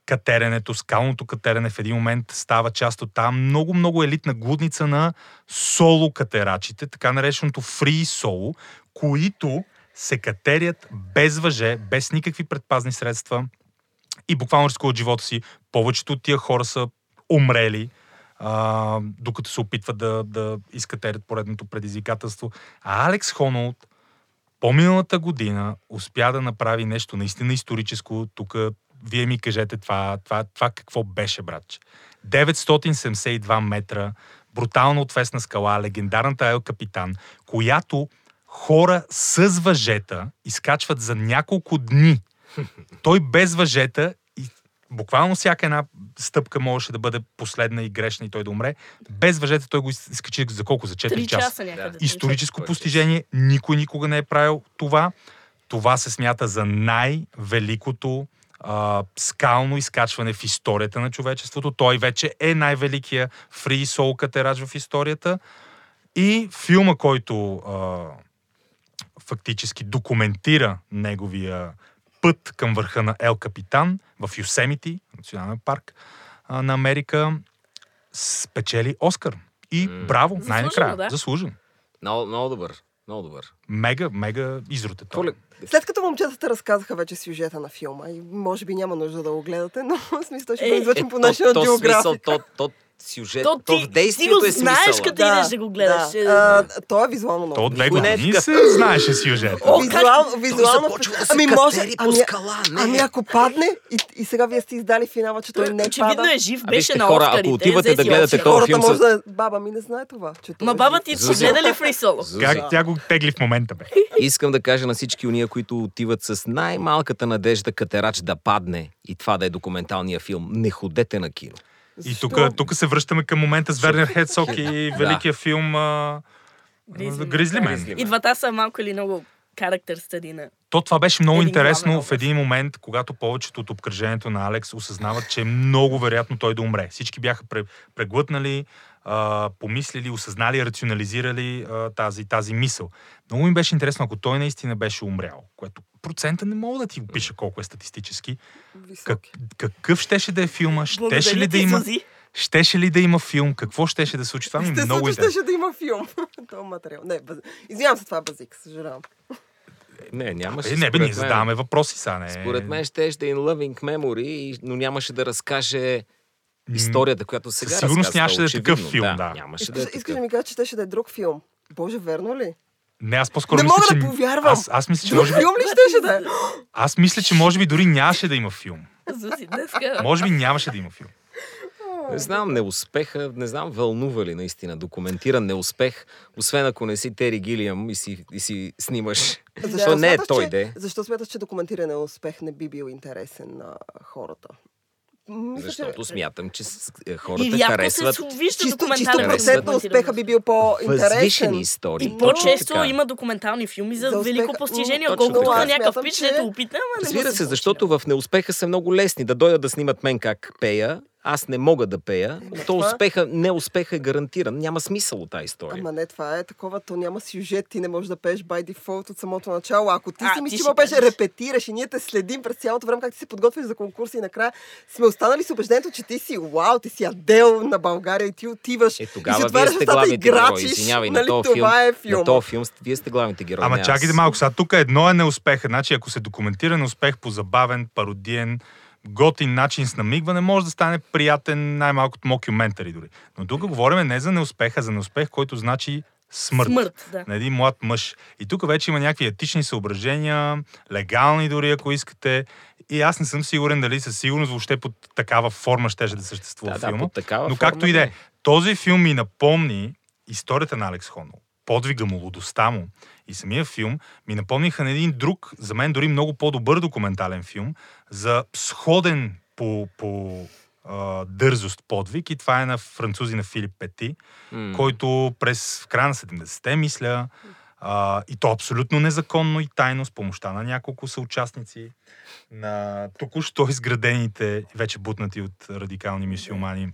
катеренето, скалното катерене в един момент става част от тази много, много елитна глудница на соло катерачите, така нареченото фри соло, които се катерят без въже, без никакви предпазни средства и буквално рискуват живота си. Повечето от тия хора са умрели, а, докато се опитват да, да изкатерят поредното предизвикателство. А Алекс Хоналд по-миналата година успя да направи нещо наистина историческо. Тук вие ми кажете това, това, това какво беше, братче. 972 метра, брутално отвесна скала, легендарната Ел Капитан, която хора с въжета изкачват за няколко дни. Той без въжета и буквално всяка една стъпка можеше да бъде последна и грешна и той да умре. Без въжета той го изкачи за колко? За 4 Три часа. часа някъде. Историческо постижение. Никой никога не е правил това. Това се смята за най-великото а, скално изкачване в историята на човечеството. Той вече е най-великия фри сол катерач в историята. И филма, който а, фактически документира неговия път към върха на Ел Капитан в Юсемити, национален парк а, на Америка, спечели Оскар. И браво, най-накрая. да. Заслужен. Много, много добър. Много добър. Мега, мега изрут е. Коле... След като момчетата разказаха вече сюжета на филма и може би няма нужда да го гледате, но (laughs) в смисъл ще Е, го е, излъчим по то, National то то, то сюжет, То то, ти, в действието ти го е знаеш, смисъла. като идеш да го гледаш. Да. Е, А, то е визуално много. То от две години се знаеше сюжет. О, Визуално, Той визуално да се ами може, по ами, скала, не. ами ако падне и, и сега вие сте издали финала, че той Той не очевидно пада. е жив, беше вижте, на хора, ако Оскарите. отивате да гледате този Хората филм може са- да... е- Баба ми не знае това. Че Ма е баба ти Зуза. са гледали Фри Соло? Зуза. Как тя го тегли в момента, бе? (laughs) Искам да кажа на всички уния, които отиват с най-малката надежда катерач да падне и това да е документалния филм. Не ходете на кино. И тук, тук се връщаме към момента с Вернер Хедсок и великия филм а, Гризли Мен. И двата са малко или много характер стъди на... То това беше много Един интересно главен в един момент, когато повечето от обкръжението на Алекс осъзнават, че е много вероятно той да умре. Всички бяха пре- преглътнали, а, помислили, осъзнали, рационализирали а, тази, тази мисъл. Много ми беше интересно, ако той наистина беше умрял, което процента не мога да ти опиша колко е статистически. Как, какъв щеше да е филма? Щеше ли да има, Сузи. щеше ли да има филм? Какво щеше да се случи? Това ми е много Естествено, интересно. щеше да има филм. (laughs) Това материал. Не, бъз... Извинявам се, това е базик, съжалявам. Не, нямаше. Е, не, бе, според ние задаваме въпроси са, не. Според мен ще е In Loving Memory, и- но нямаше да разкаже историята, която сега разказва, нямаше да е такъв филм, да. Нямаше да е Искаш, искаш да ми кажеш, че щеше да е друг филм. Боже, верно ли? Не, аз по-скоро Не мисля, мога че... да повярвам. Аз, аз мисля, че Друг може би, филм ли щеше да е? (gasps) аз мисля, че може би дори нямаше да има филм. Днеска. Може би нямаше да има филм. Не знам, неуспеха, не знам, вълнува ли наистина документиран неуспех, освен ако не си Тери Гилиам и си, и си снимаш. Защо не е той, че- де. Защо смяташ, че документиране успех не би бил интересен на хората? Мисля, Защото че смятам, че е, хората И рядко харесват се вижда чисто, чисто процентно успеха би бил по-интересен. истории. И по-често така. има документални филми за, За велико постижение, отколкото на някакъв пич, че- дето опита, ама не Разбира се защото в неуспеха са много лесни. Да дойдат да снимат мен как пея, аз не мога да пея. То това- успеха, неуспеха е гарантиран. Няма смисъл от тази история. Ама не, това е такова, то няма сюжет, ти не можеш да пееш by default от самото начало. Ако ти А, си мислиш, беше кажеш. репетираш и ние те следим през цялото време как ти се подготвиш за конкурси и накрая сме останали с убеждението, че ти си вау, ти си Адел на България и ти отиваш Е, и тогава вие отваряш сте и главните герои. грачиш. Извинявай, нали, на този филм, е филм. на този филм вие сте главните герои. Ама не чакайте малко, сега тук едно е неуспеха. Значи, ако се документира неуспех по забавен, пародиен, готин начин с намигване, може да стане приятен най-малкото мокюментари дори. Но тук говорим не за неуспех, а за неуспех, който значи смърт. Смърт, да. на един млад мъж. И тук вече има някакви етични съображения, легални дори, ако искате. И аз не съм сигурен дали със сигурност въобще под такава форма щеше да съществува Да, да, филма. под такава Но форма както и да е, този филм ми напомни историята на Алекс Хонол, подвига му, лудостта му и самия филм ми напомниха на един друг, за мен дори много по-добър документален филм, за сходен по, по а, дързост подвиг и това е на французи на Филип Пети, М. който през в края на 70-те, мисля, а, и то абсолютно незаконно и тайно, с помощта на няколко съучастници на току-що изградените, вече бутнати от радикални мюсюлмани,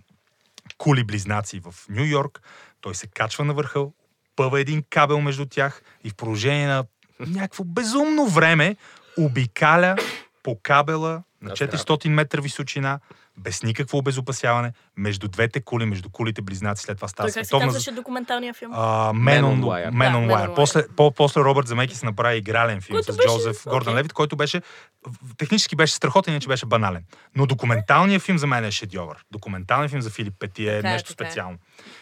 кули близнаци в Нью Йорк. Той се качва на върха, спъва един кабел между тях и в продължение на някакво безумно време обикаля по кабела на Да, 400 метра височина, без никакво обезопасяване, между двете кули, между кулите близнаци. След това става Той как се казваше документалния филм? А, Man Man on on Wire. Man Да, on Man Wire. После, по, после Робърт Замекис направи игрален филм Който с беше- Джозеф окей. Левит, който беше технически беше страхотен, иначе беше банален. Но документалният филм за мен е шедьовър. Документалният филм за Филип Пети е Така е, нещо така е. специално.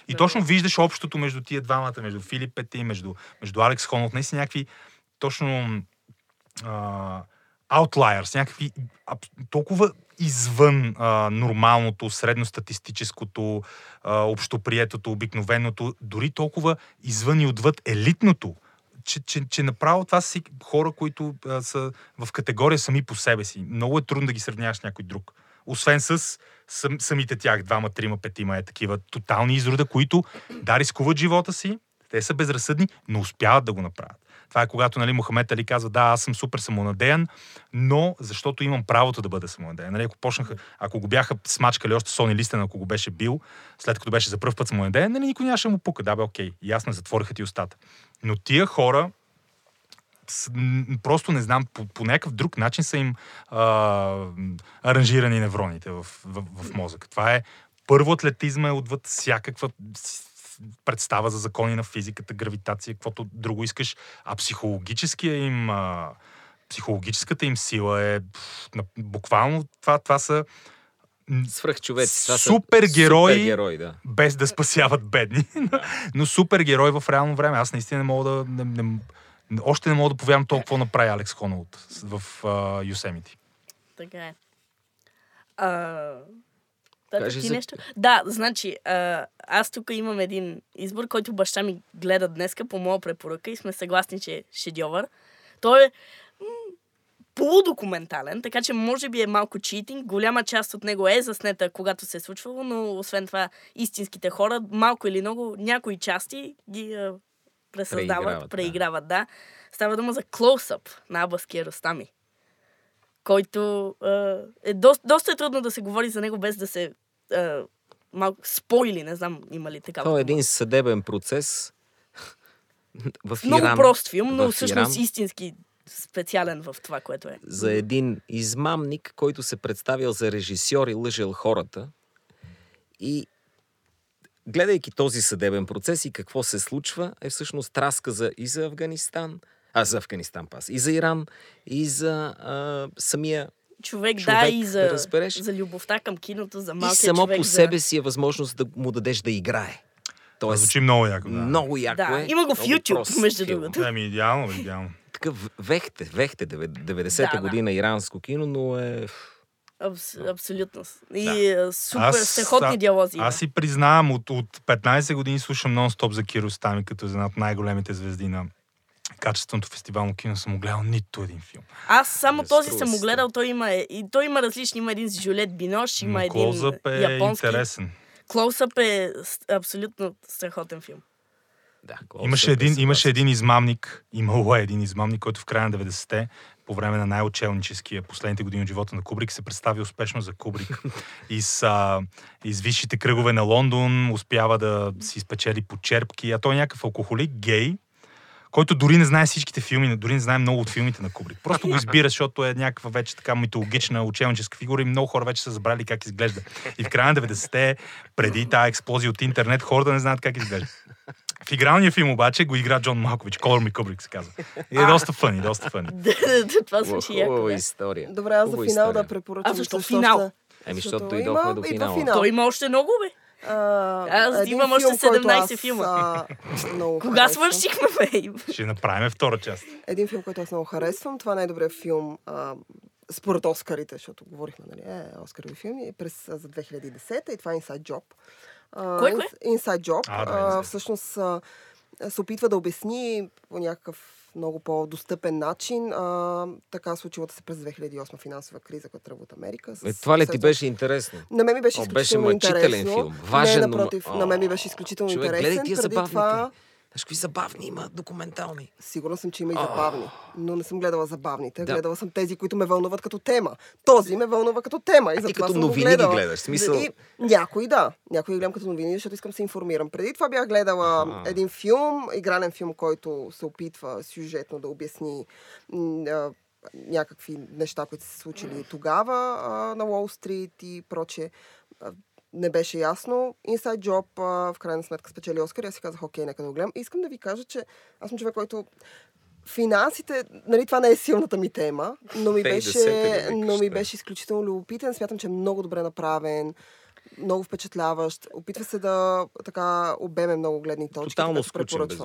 И точно виждаш общото между тия двамата, между Филип Пети, между, между Алекс Хонов, наистина някакви точно а, outliers, някакви толкова извън а, нормалното, средностатистическото, а, общоприетото, обикновеното, дори толкова извън и отвъд елитното, че, че, че направо това си хора, които а, са в категория сами по себе си. Много е трудно да ги сравняваш с някой друг. Освен с сам, самите тях, двама, трима, петима е такива тотални изрода, които да рискуват живота си, те са безразсъдни, но успяват да го направят. Това е когато нали, Мохамед Али казва, да, аз съм супер самонадеян, но защото имам правото да бъда самонадеян. Нали, ако, почнаха, ако го бяха смачкали още Сони Листен, ако го беше бил, след като беше за първ път самонадеян, нали, никой нямаше му пука. Да, бе, окей, ясно, затвориха ти устата. Но тия хора, просто не знам, по, по някакъв друг начин са им а, аранжирани невроните в, в, в мозъка. Това е първо атлетизма е отвъд всякаква представа за закони на физиката, гравитация, каквото друго искаш, а психологическия им а, психологическата им сила е буквално това, това са Свръхчовеци. Това Супергерои. Супергерои, да. без да спасяват бедни. (laughs) Но супергерой в реално време. Аз наистина не мога да... Не, не, още не мога да повярвам толкова какво направи Алекс Хоналд в Юсемити. Така е. А, да, Кажи ти за- нещо? Да, значи, а, аз тук имам един избор, който баща ми гледа днеска по моя препоръка и сме съгласни, че е шедьовър. Той е м, полудокументален, така че може би е малко читинг. Голяма част от него е заснета, когато се е случвало, но освен това истинските хора, малко или много, някои части ги а, пресъздават, Преиграват, да. преиграват, да. Става дума за клоусъп на Абаския Ростами който а, е доста, доста е трудно да се говори за него без да се а, малко спойли, не знам има ли такава. Това е един съдебен процес (laughs) в Много Иран. прост филм, но всъщност Иран. истински специален в това, което е. за един измамник, който се представил за режисьор и лъжел хората. И гледайки този съдебен процес и какво се случва, е всъщност разказа и за Афганистан, а за Афганистан пас, и за Иран, и за а, самия Човек, да, човек, и да за, разбереш. за любовта към киното, за и малкия само човек. по за... себе си е възможност да му дадеш да играе. Тоест, звучи много яко. Да. много яко Да, е. има го в YouTube, между другото. Ами, идеално, идеално. Такъв вехте, вехте, 90-та Да, да. година иранско кино, но е... Абс, абсолютно. И Да. да. супер страхотни а- диалози. Аз си признавам, от, от 15 години слушам нон-стоп за Киро Стами, като за една от най-големите звезди на качественото фестивално кино. Съм гледал нито един филм. Аз само Не този съм си го гледал. Той има, е- и той има различни. Има един с Жюлет Бинош, има Но един Клоузъп е японски. интересен. Клоусъп е абсолютно страхотен филм. Да, Имаше е един, имаше един измамник, имало е един измамник, който в края на 90-те, по време на най-учелническия последните години от живота на Кубрик, се представи успешно за Кубрик. (laughs) и с, а, из висшите кръгове на Лондон успява да си спечели почерпки, а той е някакъв алкохолик, гей, който дори не знае всичките филми, дори не знае много от филмите на Кубрик. Просто го избира, защото е някаква вече така митологична учебническа фигура и много хора вече са забрали как изглежда. И в края на 90-те, преди тази експлозия от интернет, хората не знаят как изглежда. В игралния филм обаче го игра Джон Малкович, Color Me Kubrick се казва. И е доста фъни, доста фъни. (laughs) Това звучи яко. Хубава история. Добре, аз за финал да препоръчам. А защо финал? Еми, защото дойдохме има- до финала. финал. Той има още много, бе. А, Аз имам още филм, който 17 аз, филма. а, много Кога харесвам. свършихме, бе? Ще направим втора част. Един филм, който аз много харесвам. Това е най-добрият филм а, според Оскарите, защото говорихме, нали, е, Оскарови филми, през, за 2010 и това е Inside Job. А, кое? Ins- Inside Job. А, да, а, всъщност а, се опитва да обясни по някакъв много по-достъпен начин а, така случилата се през 2008 финансова криза, която тръгва от Америка. С, Е, това ли ти беше интересно? На мен ми беше О, беше изключително мъчителен интересно. филм. Важен, не, напротив, О, на мен ми беше изключително човек, интересен. гледай тия Преди това Знаеш, какви забавни има документални. Сигурна съм, че има и забавни, но не съм гледала забавните. Да. Гледала съм тези, които ме вълнуват като тема. Този ме вълнува като тема. И А ти като новини ги гледаш, смисъл- И, някои да. Някои гледам като новини, защото искам да се информирам. Преди това бях гледала А. един филм, игрален филм, който се опитва сюжетно да обясни някакви неща, които са се случили тогава а, на Уолл Стрит и прочее. Не беше ясно. Inside Job а, в крайна сметка спечели Оскар аз си казах, окей, нека да го гледам. И искам да ви кажа, че аз съм човек, който финансите, нали, това не е силната ми тема, но ми, беше, но ми беше изключително любопитен. Смятам, че е много добре направен, много впечатляващ. Опитва се да така обеме много гледни точки. Тотално скучен без.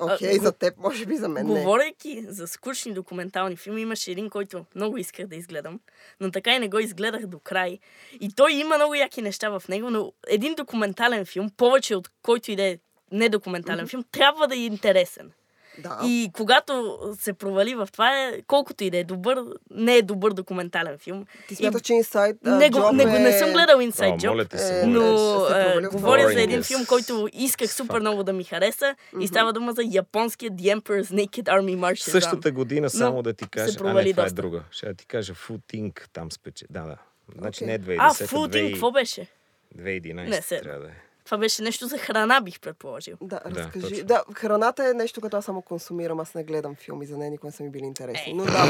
Окей, А, за теб, може би за мен не. Говорейки за скучни документални филми, имаше един, който много исках да изгледам, но така и не го изгледах до край. И той има много яки неща в него, но един документален филм, повече от който и да е недокументален филм, трябва да е интересен. Да. И когато се провали в това, е, колкото и да е добър, не е добър документален филм. Ти И смяташ, че Inside а, не, го, Job не, го, не е- съм гледал Inside Job. моля те се, Е, Но в говоря за един филм, който исках супер много да ми хареса и става дума за японския The Emperor's Naked Army Marches On. Същата година, само да ти кажа, а не, това е доста. друга. Ще да ти кажа, Food Inc. там спече. Да, да. Значи Окей. не 2010, А, 2000 какво беше? 2011 Не, се- трябва да е. Това беше нещо за храна, бих предположил. Да, Да, разкажи. точно. Да, храната е нещо, което аз само консумирам. Аз не гледам филми за нея, никога не са ми били интересни. Но да,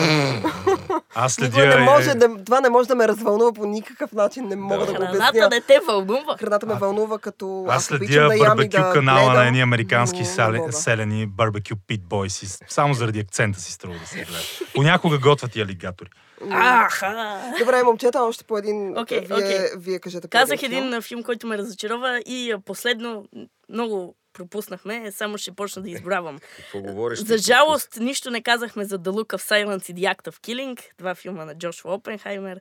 (laughs) Аз следя... не може да, това не може да ме развълнува по никакъв начин. Не мога да, го Храната обясня. не те вълнува. Храната ме вълнува като... Аз обичам следя да барбекю да канала на гледам, едни американски мога. селени барбекю пит бойси. Само заради акцента си струва да се гледа. Понякога готвят и алигатори. Аха! Добре, момчета, още по един. Окей, вие, окей. вие кажете. Казах един филм, който ме разочарова и а, последно много пропуснахме, само ще почна да избравам. (laughs) За жалост, нищо не казахме за The Look of Silence и The Act of Killing, два филма на Джошуа Опенхаймер.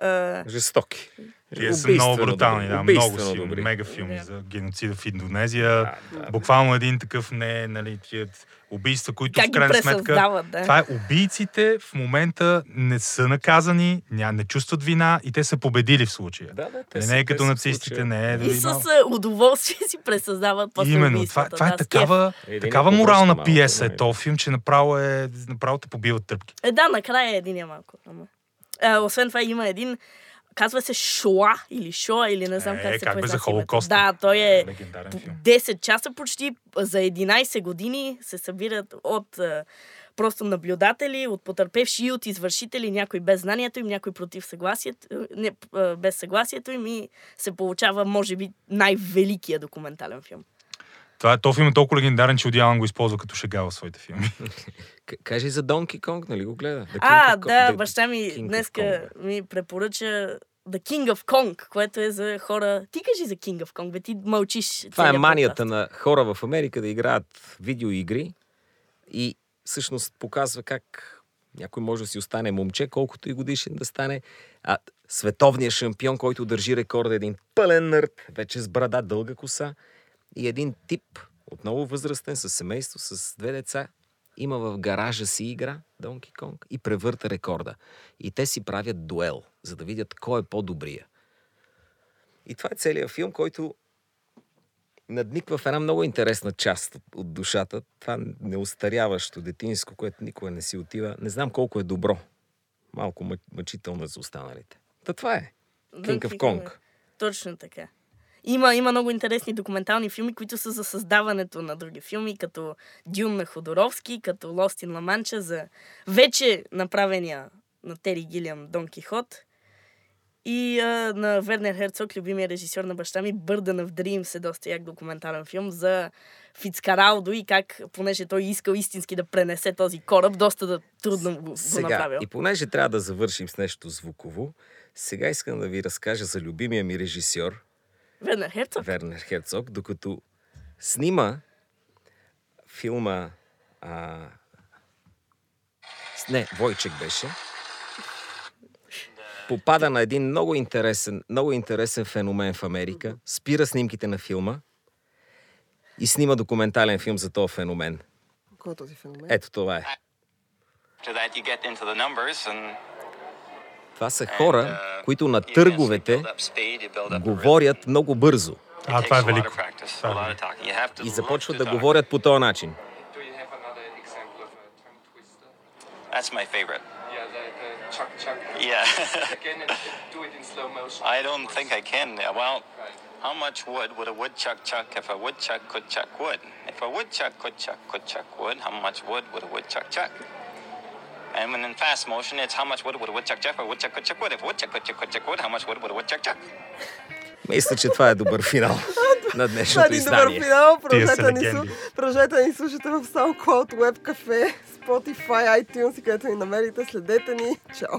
А, Жестоки. Тия са много брутални, да, много силни. добри. Мега филми Да. за геноцида в Индонезия. Да, да. Буквално един такъв не, нали, тия убийства, които как в крайна сметка... да. Това е убийците в момента не са наказани, ня, не чувстват вина и те са победили в случая. Да, да, те не, са- не е те като нацистите, не е И с удоволствие си пресъздават после Именно, това, това е да, кеф. такава, Един такава е морална пиеса е малко, този филм, че направо, е, направо те побиват тръпки. Е, да, накрая е един малко. Ама. Освен това има един, казва се Шоа или Шоа или не знам Е, как се как бе, за. Холокоста. Да, той е Легендарен по филм. 10 часа почти за 11 години се събират от просто наблюдатели, от потърпевши и от извършители, някой без знанието им, някой против съгласието, не, без съгласието им и се получава, може би, най-великия документален филм. Това, този филм е толкова легендарен, че Алън го използва като шега в своите филми. Кажи за Донки Конг, нали го гледа? The King А, of Kong- да, The баща ми King днеска Kong, ми препоръча The King of Kong, което е за хора... Ти кажи за King of Kong, бе, ти мълчиш. Това е манията подкаст. на хора в Америка да играят видеоигри и всъщност показва как някой може да си остане момче, колкото и годишен да стане. А световният шампион, който държи рекорда, е един пълен нърд, вече с брада, дълга коса и един тип, отново възрастен, с семейство, с две деца, има в гаража си игра Донки Конг и превърта рекорда. И те си правят дуел, за да видят кой е по-добрия. И това е целият филм, който надниква в една много интересна част от, от душата. Това неустаряващо детинско, което никога не си отива. Не знам колко е добро. Малко мъ- мъчително е за останалите. Та това е. King of Kong. Kong. Точно така. Има, има много интересни документални филми, които са за създаването на други филми, като Дюн на Ходоровски, като Lost in La Mancha, за вече направения на Тери Гилиам Дон Кихот и а, на Вернер Херцог, любимия режисьор на баща ми, Burden of Dreams е доста як документален филм за Фицкаралдо и как, понеже той искал истински да пренесе този кораб, доста да трудно го, го Сега, направил. и понеже трябва да завършим с нещо звуково, сега искам да ви разкажа за любимия ми режисьор, Вернер Херцог? Вернер Херцог, докато снима филма а... Не, Войчек беше. Попада на един много интересен, много интересен феномен в Америка. Спира снимките на филма и снима документален филм за този феномен. Кой е този феномен? Ето това е. After that, you get into the numbers and Това са хора, uh, които на търговете говорят много бързо. А, това е велико. е И започват да говорят по този начин. That's my favorite. Yeah, the, the chuck chuck. Yeah. Again, and do it in slow motion. I don't think I can. Yeah, Well, how much wood would a woodchuck chuck if a woodchuck could chuck wood? If a woodchuck could chuck could chuck wood, how much wood would a woodchuck chuck? And when in fast motion, it's how much wood would a woodchuck chuck a woodchuck could chuck wood? If woodchuck could chuck, chuck wood, how much wood would a woodchuck chuck? Мисля, че това е добър финал на Това е днешното един добър издание. финал. Продължете да ни, продължете да ни слушате в SoundCloud, Web Cafe, Spotify, iTunes и където ни намерите. Следете ни. Чао!